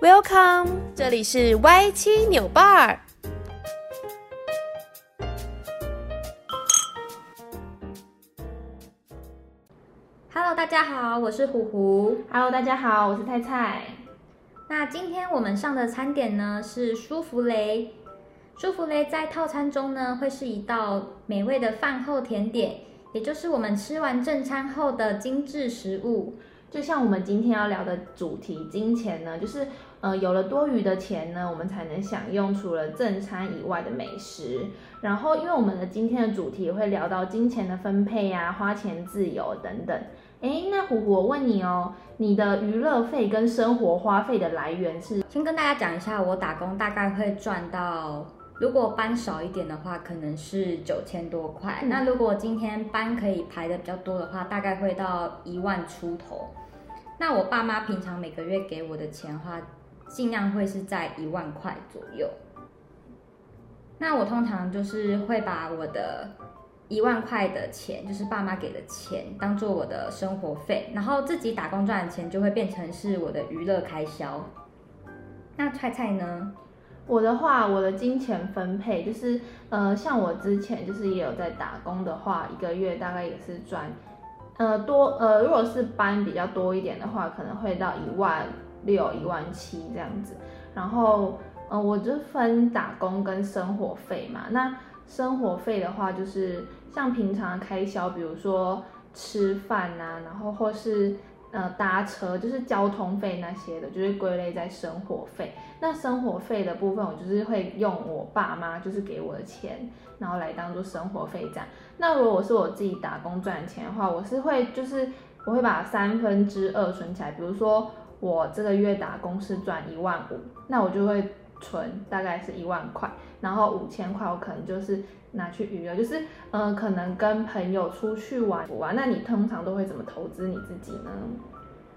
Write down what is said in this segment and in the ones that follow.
Welcome，这里是 Y 七扭伴。Hello，大家好，我是虎虎。Hello，大家好，我是菜菜。那今天我们上的餐点呢是舒芙蕾。舒芙蕾在套餐中呢会是一道美味的饭后甜点，也就是我们吃完正餐后的精致食物。就像我们今天要聊的主题，金钱呢，就是呃有了多余的钱呢，我们才能享用除了正餐以外的美食。然后，因为我们的今天的主题会聊到金钱的分配呀、花钱自由等等。哎，那虎虎，我问你哦，你的娱乐费跟生活花费的来源是？先跟大家讲一下，我打工大概会赚到，如果班少一点的话，可能是九千多块。那如果今天班可以排的比较多的话，大概会到一万出头。那我爸妈平常每个月给我的钱花，尽量会是在一万块左右。那我通常就是会把我的。一万块的钱就是爸妈给的钱，当做我的生活费，然后自己打工赚的钱就会变成是我的娱乐开销。那菜菜呢？我的话，我的金钱分配就是，呃，像我之前就是也有在打工的话，一个月大概也是赚，呃，多，呃，如果是班比较多一点的话，可能会到一万六、一万七这样子。然后，呃，我就分打工跟生活费嘛。那生活费的话，就是。像平常开销，比如说吃饭啊，然后或是呃搭车，就是交通费那些的，就是归类在生活费。那生活费的部分，我就是会用我爸妈就是给我的钱，然后来当做生活费这样。那如果是我自己打工赚钱的话，我是会就是我会把三分之二存起来。比如说我这个月打工是赚一万五，那我就会存大概是一万块，然后五千块我可能就是。拿去娱乐，就是、呃，可能跟朋友出去玩玩。那你通常都会怎么投资你自己呢？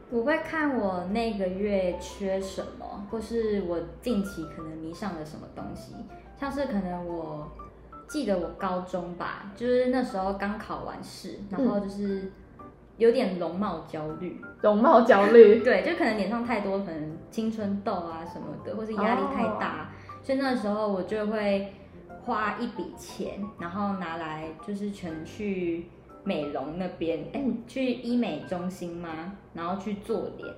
我会看我那个月缺什么，或是我近期可能迷上了什么东西。像是可能我记得我高中吧，就是那时候刚考完试，然后就是有点容貌焦虑。容貌焦虑？对，就可能脸上太多可能青春痘啊什么的，或是压力太大，哦、所以那时候我就会。花一笔钱，然后拿来就是全去美容那边，哎，去医美中心吗？然后去做脸。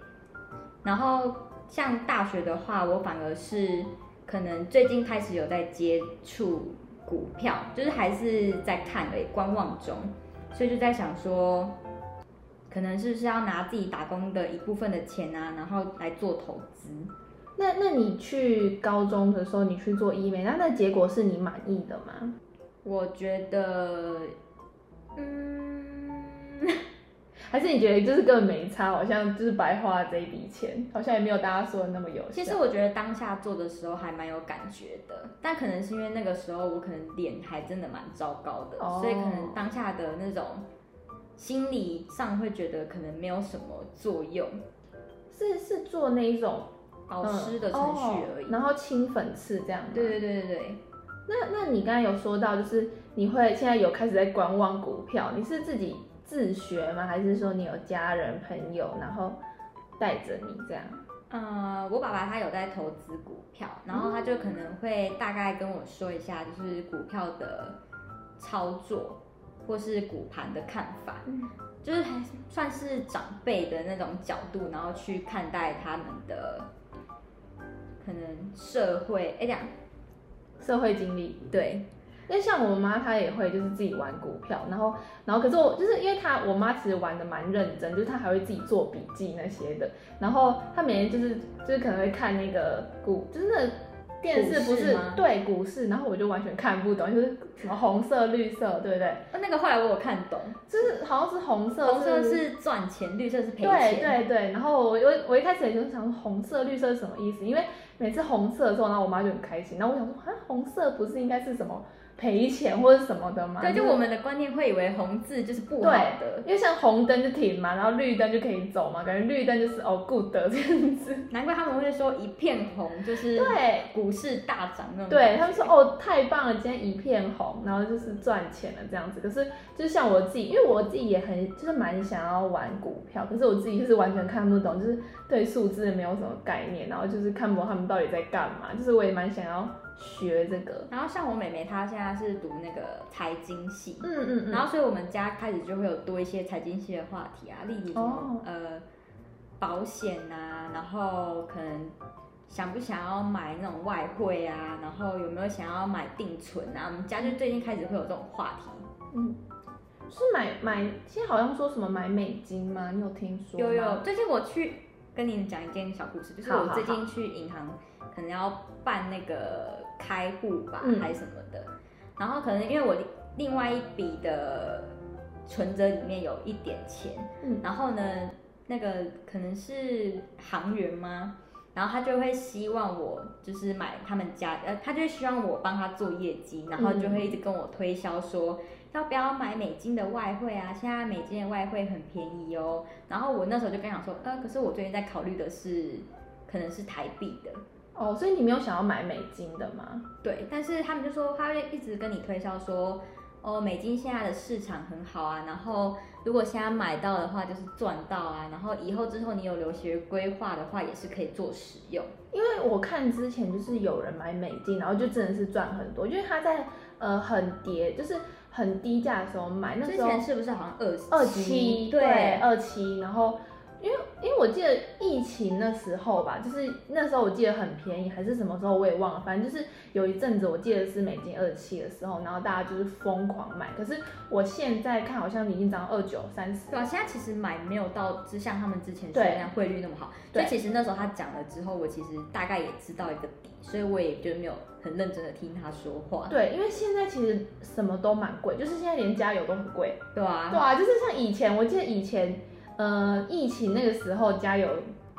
然后像大学的话，我反而是可能最近开始有在接触股票，就是还是在看而已，观望中。所以就在想说，可能是不是要拿自己打工的一部分的钱啊，然后来做投资。那那你去高中的时候，你去做医美，那那结果是你满意的吗？我觉得，嗯，还是你觉得就是根本没差，好像就是白花了这一笔钱，好像也没有大家说的那么有效。其实我觉得当下做的时候还蛮有感觉的，但可能是因为那个时候我可能脸还真的蛮糟糕的，哦、所以可能当下的那种心理上会觉得可能没有什么作用。是是做那一种。保湿的程序而已，嗯哦、然后清粉刺这样。对对对对对。那那你刚才有说到，就是你会现在有开始在观望股票，你是自己自学吗？还是说你有家人朋友然后带着你这样？呃，我爸爸他有在投资股票，然后他就可能会大概跟我说一下，就是股票的操作或是股盘的看法。嗯就是还算是长辈的那种角度，然后去看待他们的。可能社会哎，这样社会经历对，因为像我妈她也会就是自己玩股票，然后然后可是我就是因为她我妈其实玩的蛮认真，就是她还会自己做笔记那些的，然后她每天就是就是可能会看那个股，就是那个。电视不是吗？对股市，然后我就完全看不懂，就是什么红色、绿色，对不对？那个后来我有看懂，就是好像是红色，红色是赚钱，绿色是赔钱。对对对，然后我我我一开始也就想红色、绿色是什么意思？因为每次红色的时候，然后我妈就很开心，然后我想说啊，红色不是应该是什么赔赔钱或者什么的吗？对，就我们的观念会以为红字就是不好的，因为像红灯就停嘛，然后绿灯就可以走嘛，感觉绿灯就是哦 good 这样子。难怪他们会说一片红就是对股市大涨那种。对，他们说哦太棒了，今天一片红，然后就是赚钱了这样子。可是就像我自己，因为我自己也很就是蛮想要玩股票，可是我自己就是完全看不懂，就是对数字没有什么概念，然后就是看不懂他们到底在干嘛，就是我也蛮想要。学这个，然后像我妹妹，她现在是读那个财经系，嗯嗯嗯，然后所以我们家开始就会有多一些财经系的话题啊，例如什么、哦、呃保险啊，然后可能想不想要买那种外汇啊，然后有没有想要买定存啊，我们家就最近开始会有这种话题，嗯，是买买，现在好像说什么买美金吗？你有听说？有有，最近我去跟你讲一件小故事，就是我最近去银行。可能要办那个开户吧，嗯、还是什么的，然后可能因为我另外一笔的存折里面有一点钱，嗯、然后呢，那个可能是行员吗？然后他就会希望我就是买他们家，呃，他就希望我帮他做业绩，然后就会一直跟我推销说，嗯、要不要买美金的外汇啊？现在美金的外汇很便宜哦。然后我那时候就跟他讲说，呃，可是我最近在考虑的是，可能是台币的。哦，所以你没有想要买美金的吗？对，但是他们就说他会一直跟你推销说，哦，美金现在的市场很好啊，然后如果现在买到的话就是赚到啊，然后以后之后你有留学规划的话也是可以做使用。因为我看之前就是有人买美金，然后就真的是赚很多，因为他在呃很跌，就是很低价的时候买，那时候之前是不是好像二二七？对，二七，然后。因为因为我记得疫情那时候吧，就是那时候我记得很便宜，还是什么时候我也忘了，反正就是有一阵子我记得是美金二七的时候，然后大家就是疯狂买。可是我现在看好像已经涨到二九三十。对啊，现在其实买没有到，就像他们之前说那样汇率那么好。对。所以其实那时候他讲了之后，我其实大概也知道一个底，所以我也就没有很认真的听他说话。对，因为现在其实什么都蛮贵，就是现在连加油都很贵。对啊。对啊，就是像以前，我记得以前。呃，疫情那个时候加油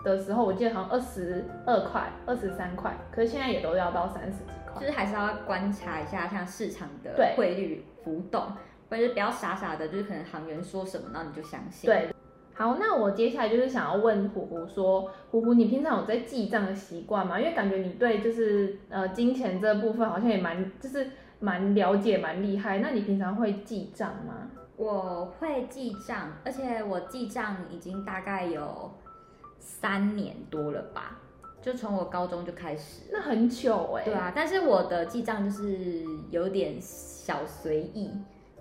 的时候，我记得好像二十二块、二十三块，可是现在也都要到三十几块。就是还是要观察一下像市场的汇率浮动，或者是不要傻傻的，就是可能行员说什么，然后你就相信。对，好，那我接下来就是想要问虎虎说，虎虎，你平常有在记账的习惯吗？因为感觉你对就是呃金钱这部分好像也蛮就是蛮了解、蛮厉害。那你平常会记账吗？我会记账，而且我记账已经大概有三年多了吧，就从我高中就开始。那很久哎、欸。对啊，但是我的记账就是有点小随意。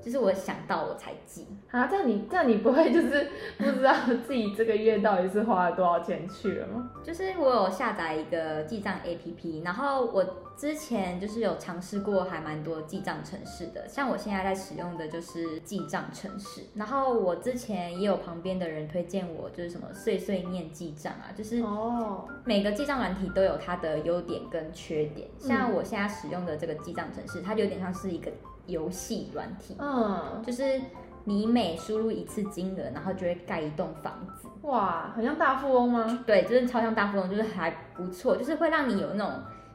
就是我想到我才记啊，这样你这样你不会就是不知道自己这个月到底是花了多少钱去了吗？就是我有下载一个记账 APP，然后我之前就是有尝试过还蛮多记账城市的，像我现在在使用的就是记账城市，然后我之前也有旁边的人推荐我，就是什么碎碎念记账啊，就是哦，每个记账软体都有它的优点跟缺点，像我现在使用的这个记账城市，它有点像是一个。游戏软体，嗯，就是你每输入一次金额，然后就会盖一栋房子。哇，很像大富翁吗？对，就是超像大富翁，就是还不错，就是会让你有那种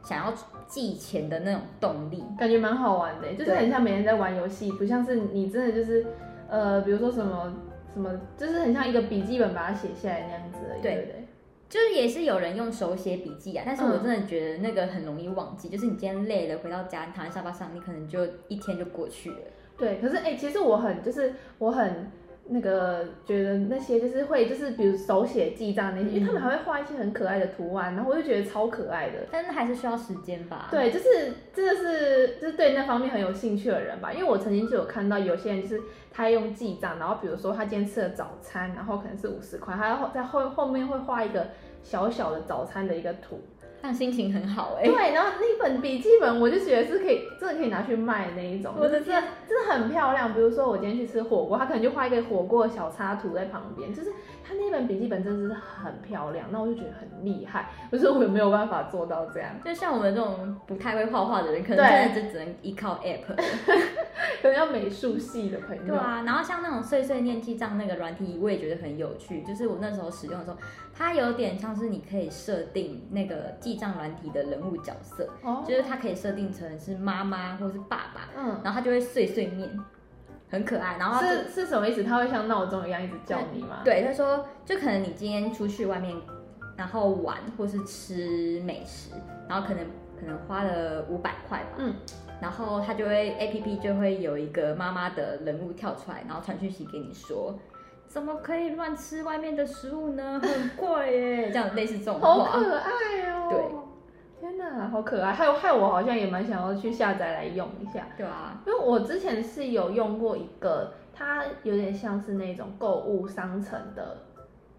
想要寄钱的那种动力，感觉蛮好玩的，就是很像每天在玩游戏，不像是你真的就是，呃，比如说什么什么，就是很像一个笔记本把它写下来那样子而已，对，对不对？就是也是有人用手写笔记啊，但是我真的觉得那个很容易忘记。嗯、就是你今天累了回到家，你躺在沙发上，你可能就一天就过去了。对，可是哎、欸，其实我很就是我很那个觉得那些就是会就是比如手写记账那些，嗯、因为他们还会画一些很可爱的图案，然后我就觉得超可爱的。但是还是需要时间吧？对，就是真的是就是对那方面很有兴趣的人吧。因为我曾经就有看到有些人就是他用记账，然后比如说他今天吃了早餐，然后可能是五十块，他要在后后面会画一个。小小的早餐的一个图，但心情很好哎、欸。对，然后那本笔记本我就觉得是可以，真的可以拿去卖那一种。我的天，真的很漂亮。比如说我今天去吃火锅，他可能就画一个火锅的小插图在旁边，就是他那本笔记本真的是很漂亮。那我就觉得很厉害。可是我也没有办法做到这样。就像我们这种不太会画画的人，可能真的就只能依靠 app。可能要美术系的朋友。对啊，然后像那种碎碎念记账那个软体，我也觉得很有趣。就是我那时候使用的时候，它有点像是你可以设定那个记记账软体的人物角色，哦，就是它可以设定成是妈妈或是爸爸，嗯，然后它就会碎碎念，很可爱。然后是是什么意思？它会像闹钟一样一直叫你吗？对，他说就可能你今天出去外面，然后玩或是吃美食，然后可能可能花了五百块吧，嗯。然后他就会 A P P 就会有一个妈妈的人物跳出来，然后传讯息给你说，怎么可以乱吃外面的食物呢？很贵耶，这样类似这种话。好可爱哦！对，天哪，好可爱！还有害我好像也蛮想要去下载来用一下。对啊，因为我之前是有用过一个，它有点像是那种购物商城的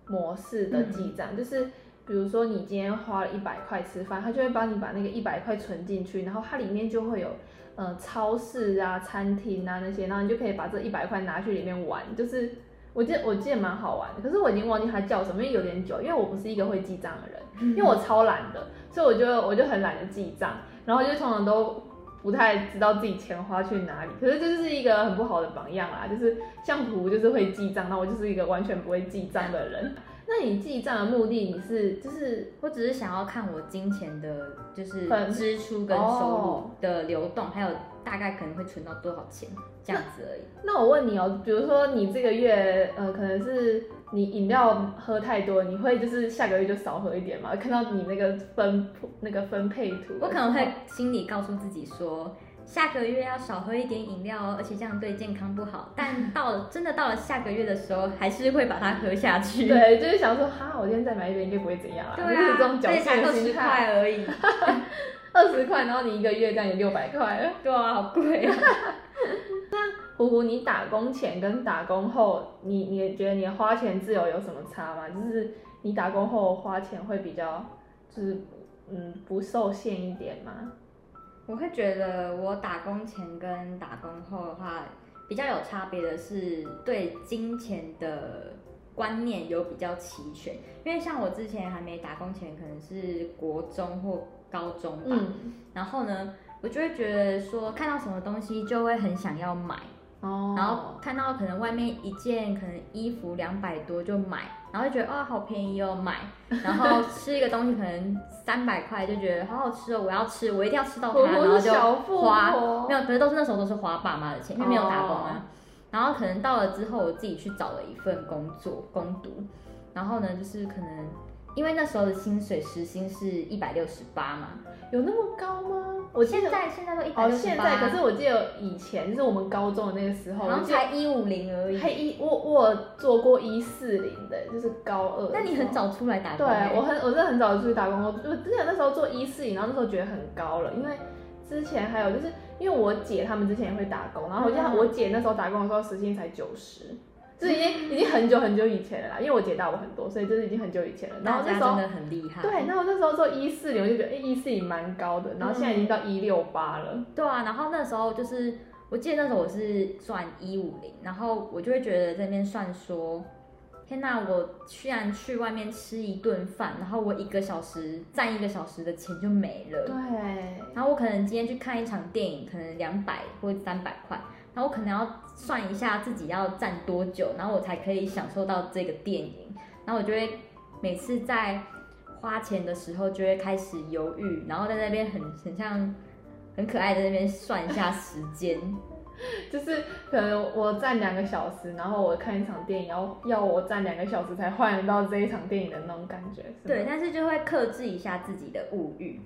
模式的记账，嗯、就是比如说你今天花了一百块吃饭，它就会帮你把那个一百块存进去，然后它里面就会有。呃，超市啊、餐厅啊那些，然后你就可以把这一百块拿去里面玩，就是我记得我记得蛮好玩的，可是我已经忘记它叫什么，因为有点久，因为我不是一个会记账的人，因为我超懒的，所以我就我就很懒得记账，然后就通常都不太知道自己钱花去哪里，可是这就是一个很不好的榜样啦，就是像图就是会记账，那我就是一个完全不会记账的人。那你记账的目的，你是就是我只是想要看我金钱的，就是支出跟收入的流动，还有大概可能会存到多少钱这样子而已。那，那我问你哦，比如说你这个月，呃，可能是你饮料喝太多，你会就是下个月就少喝一点吗？看到你那个分那个分配图，我可能会心里告诉自己说。下个月要少喝一点饮料哦，而且这样对健康不好。但到了真的到了下个月的时候，还是会把它喝下去。对，就是想说，哈，我今天再买一杯应该不会怎样啦。对啊，这种侥幸的心态。才二十块而已，二十块，然后你一个月这样有六百块。对啊，好贵啊。那虎虎，你打工前跟打工后，你你觉得你的花钱自由有什么差吗？就是你打工后花钱会比较，就是嗯不受限一点吗？我会觉得我打工前跟打工后的话，比较有差别的是对金钱的观念有比较齐全。因为像我之前还没打工前，可能是国中或高中吧，嗯、然后呢，我就会觉得说看到什么东西就会很想要买。哦，然后看到可能外面一件可能衣服两百多就买，然后就觉得哦好便宜哦买，然后吃一个东西可能三百块就觉得好好吃哦我要吃我一定要吃到它，然后就花没有，可是都是那时候都是花爸妈的钱，因为没有打工啊。然后可能到了之后我自己去找了一份工作攻读，然后呢就是可能。因为那时候的薪水时薪是一百六十八嘛，有那么高吗？我现在现在都一百六十八。哦，现在可是我记得以前就是我们高中的那个时候，好像才一五零而已。还一我我做过一四零的，就是高二。那你很早出来打工？对，我很我是很早就出去打工。我之前那时候做一四零，然后那时候觉得很高了，因为之前还有就是因为我姐他们之前也会打工，然后我记得我姐那时候打工的时候时薪才九十。就是已经已经很久很久以前了啦，因为我姐大我很多，所以就是已经很久以前了。然后那时候真的很厉害。对，然后那时候做一四零，我就觉得哎一四零蛮高的，然后现在已经到一六八了。对啊，然后那时候就是我记得那时候我是算一五零，然后我就会觉得这边算说，天哪，我居然去外面吃一顿饭，然后我一个小时赚一个小时的钱就没了。对。然后我可能今天去看一场电影，可能两百或者三百块。然后我可能要算一下自己要站多久，然后我才可以享受到这个电影。然后我就会每次在花钱的时候就会开始犹豫，然后在那边很很像很可爱的那边算一下时间，就是可能我站两个小时，然后我看一场电影要要我站两个小时才换得到这一场电影的那种感觉。对，但是就会克制一下自己的物欲。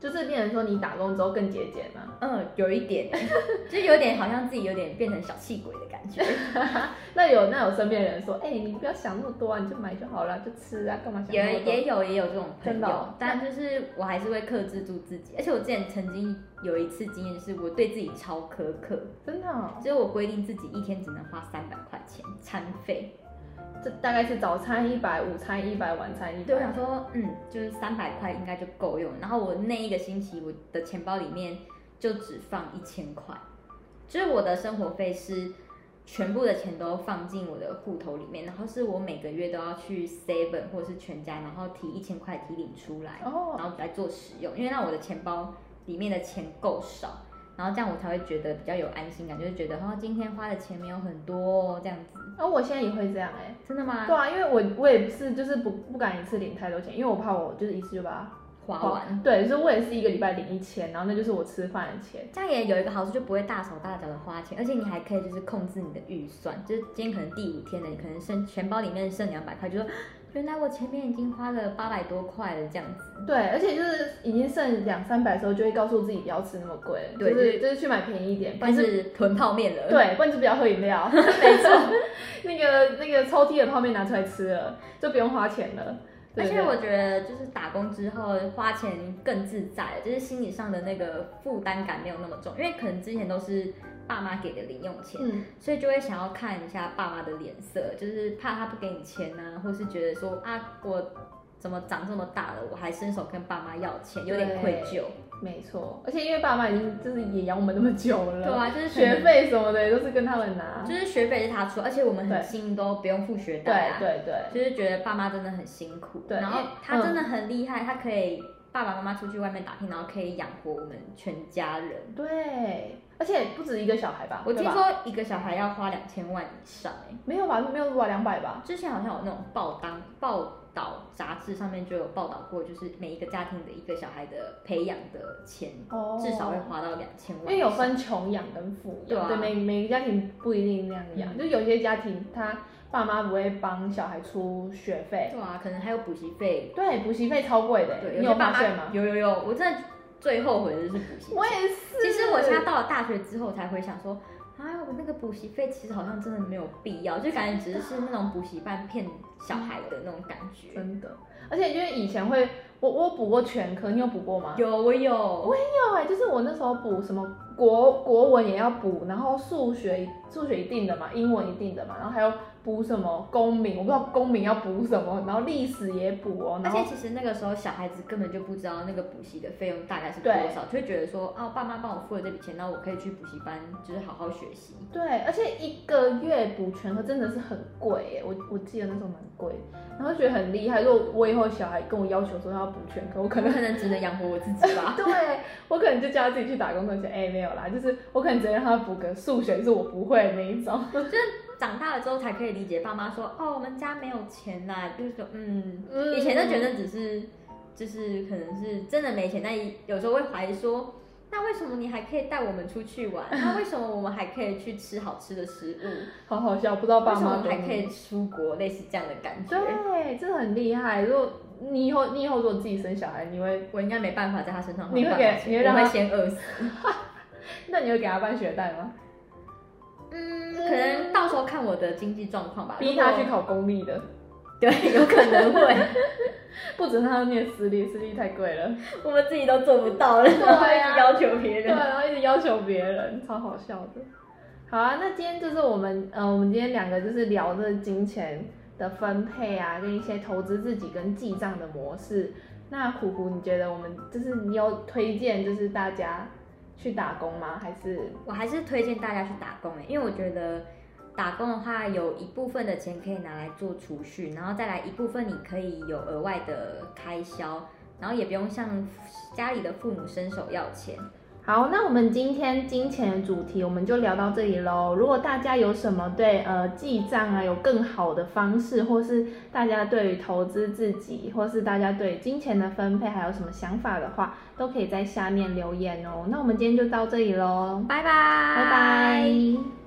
就是变成说你打工之后更节俭嘛？嗯，有一点，就有点好像自己有点变成小气鬼的感觉。那有那有身边的人说，哎、欸，你不要想那么多啊，你就买就好了，就吃啊，干嘛？也也有也有这种朋友，哦、但就是我还是会克制住自己。而且我之前曾经有一次经验，是我对自己超苛刻，真的、哦，就是我规定自己一天只能花三百块钱餐费。这大概是早餐一百，午餐一百，晚餐一百。对，我想说，嗯，就是三百块应该就够用。然后我那一个星期，我的钱包里面就只放一千块，就是我的生活费是全部的钱都放进我的户头里面，然后是我每个月都要去 Seven 或者是全家，然后提一千块提领出来，哦然后来做使用，因为那我的钱包里面的钱够少。然后这样我才会觉得比较有安心感，就是觉得哦，今天花的钱没有很多这样子。哦，我现在也会这样哎，真的吗？对啊，因为我我也不是就是不不敢一次领太多钱，因为我怕我就是一次就把它花完。哦、对，所以我也是一个礼拜领一千，然后那就是我吃饭的钱。这样也有一个好处，就不会大手大脚的花钱，而且你还可以就是控制你的预算，就是今天可能第五天了，你可能剩钱包里面剩两百块，就说。原来我前面已经花了八百多块了，这样子。对，而且就是已经剩两三百的时候，就会告诉自己不要吃那么贵，对就是就是去买便宜一点，不然是囤泡面了。对，不然就不要喝饮料。没错，那个那个抽屉的泡面拿出来吃了，就不用花钱了。而且我觉得就是打工之后花钱更自在，就是心理上的那个负担感没有那么重，因为可能之前都是。爸妈给的零用钱，嗯，所以就会想要看一下爸妈的脸色，就是怕他不给你钱啊，或是觉得说啊，我怎么长这么大了，我还伸手跟爸妈要钱，有点愧疚。没错，而且因为爸妈已经就是也养我们那么久了，对啊，就是学费什么的都是跟他们拿，就是学费是他出，而且我们很幸运都不用付学贷啊，对对对，就是觉得爸妈真的很辛苦，对，然后他真的很厉害，嗯，他可以爸爸妈妈出去外面打拼，然后可以养活我们全家人，对。而且不止一个小孩吧？我听说一个小孩要花两千万以上，欸，没有吧？没有吧？两百吧？之前好像有那种报单报道杂志上面就有报道过，就是每一个家庭的一个小孩的培养的钱，哦，至少会花到两千万。因为有分穷养跟富养，对，啊，对，每每个家庭不一定那样养，嗯，就有些家庭他爸妈不会帮小孩出学费，对啊，可能还有补习费，对，补习费超贵的，对，你有发现吗？有有有，我真的。最后悔的就是补习，我也是。其实我现在到了大学之后才回想说，啊，我那个补习费其实好像真的没有必要，就感觉只是是那种补习班骗小孩的那种感觉。真的，而且因为以前会，我我补过全科，你有补过吗？有，我有，我也有哎、欸，就是我那时候补什么国国文也要补，然后数学数学一定的嘛，英文一定的嘛，然后还有。补什么公民？我不知道公民要补什么，然后历史也补哦。而且其实那个时候小孩子根本就不知道那个补习的费用大概是多少，就会觉得说啊，爸妈帮我付了这笔钱，那我可以去补习班，就是好好学习。对，而且一个月补全科真的是很贵耶，我我记得那时候蛮贵，然后觉得很厉害。如果我以后小孩跟我要求说他要补全科，我可能可能只能养活我自己吧。对，我可能就叫他自己去打工赚钱。哎，没有啦，就是我可能只能让他补个数学，是我不会的那一种。就是长大了之后才可以理解爸妈说，哦，我们家没有钱呐，就是说，嗯，嗯，以前都觉得只是，就是可能是真的没钱，但有时候会怀疑说，那为什么你还可以带我们出去玩？那为什么我们还可以去吃好吃的食物？好好笑，不知道爸妈还可以出国，类似这样的感觉。对，这很厉害。如果你以后，你以后如果自己生小孩，你会，我应该没办法在他身上花，你会给，你会让他先饿死。那你会给他办学贷吗？嗯，可能到时候看我的经济状况吧，逼他去考公立的，对，有可能会，不止他要念私立，私立太贵了，我们自己都做不到了，然后一直要求别人，对，然后一直要求别人，超好笑的。好啊，那今天就是我们，呃，我们今天两个就是聊这金钱的分配啊，跟一些投资自己跟记账的模式。那虎虎，你觉得我们就是你有推荐，就是大家？去打工吗？还是我还是推荐大家去打工，因为我觉得打工的话，有一部分的钱可以拿来做储蓄，然后再来一部分你可以有额外的开销，然后也不用向家里的父母伸手要钱。好，那我们今天金钱的主题我们就聊到这里喽。如果大家有什么对呃记账啊有更好的方式，或是大家对于投资自己，或是大家对金钱的分配还有什么想法的话，都可以在下面留言哦。那我们今天就到这里喽，拜拜，拜拜。